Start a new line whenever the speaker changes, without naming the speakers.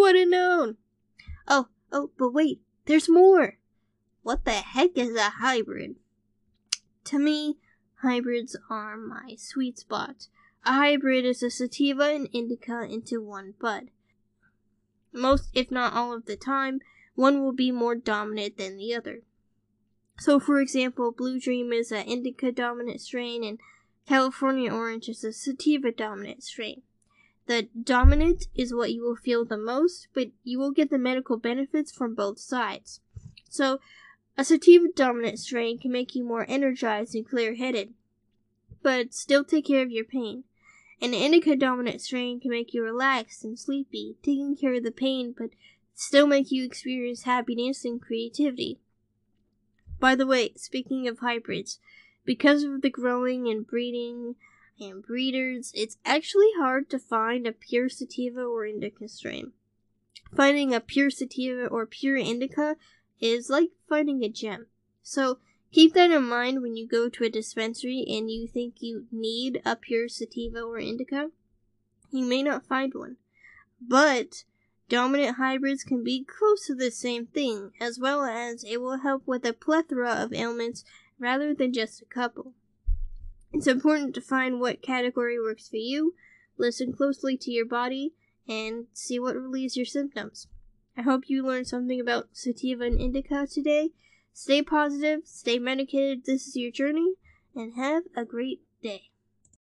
Would have known? Oh, oh, but wait, there's more. What the heck is a hybrid? To me, hybrids are my sweet spot. A hybrid is a sativa and indica into one bud. Most, if not all of the time, one will be more dominant than the other. So, for example, Blue Dream is an indica dominant strain and California Orange is a sativa dominant strain. The dominant is what you will feel the most, but you will get the medical benefits from both sides. So, a sativa dominant strain can make you more energized and clear headed, but still take care of your pain. An indica dominant strain can make you relaxed and sleepy, taking care of the pain, but still make you experience happiness and creativity. By the way, speaking of hybrids, because of the growing and breeding and breeders, it's actually hard to find a pure sativa or indica strain. Finding a pure sativa or pure indica is like finding a gem. So keep that in mind when you go to a dispensary and you think you need a pure sativa or indica. You may not find one. But dominant hybrids can be close to the same thing, as well as it will help with a plethora of ailments rather than just a couple. It's important to find what category works for you, listen closely to your body, and see what relieves your symptoms. I hope you learned something about sativa and indica today. Stay positive, stay medicated, this is your journey, and have a great day.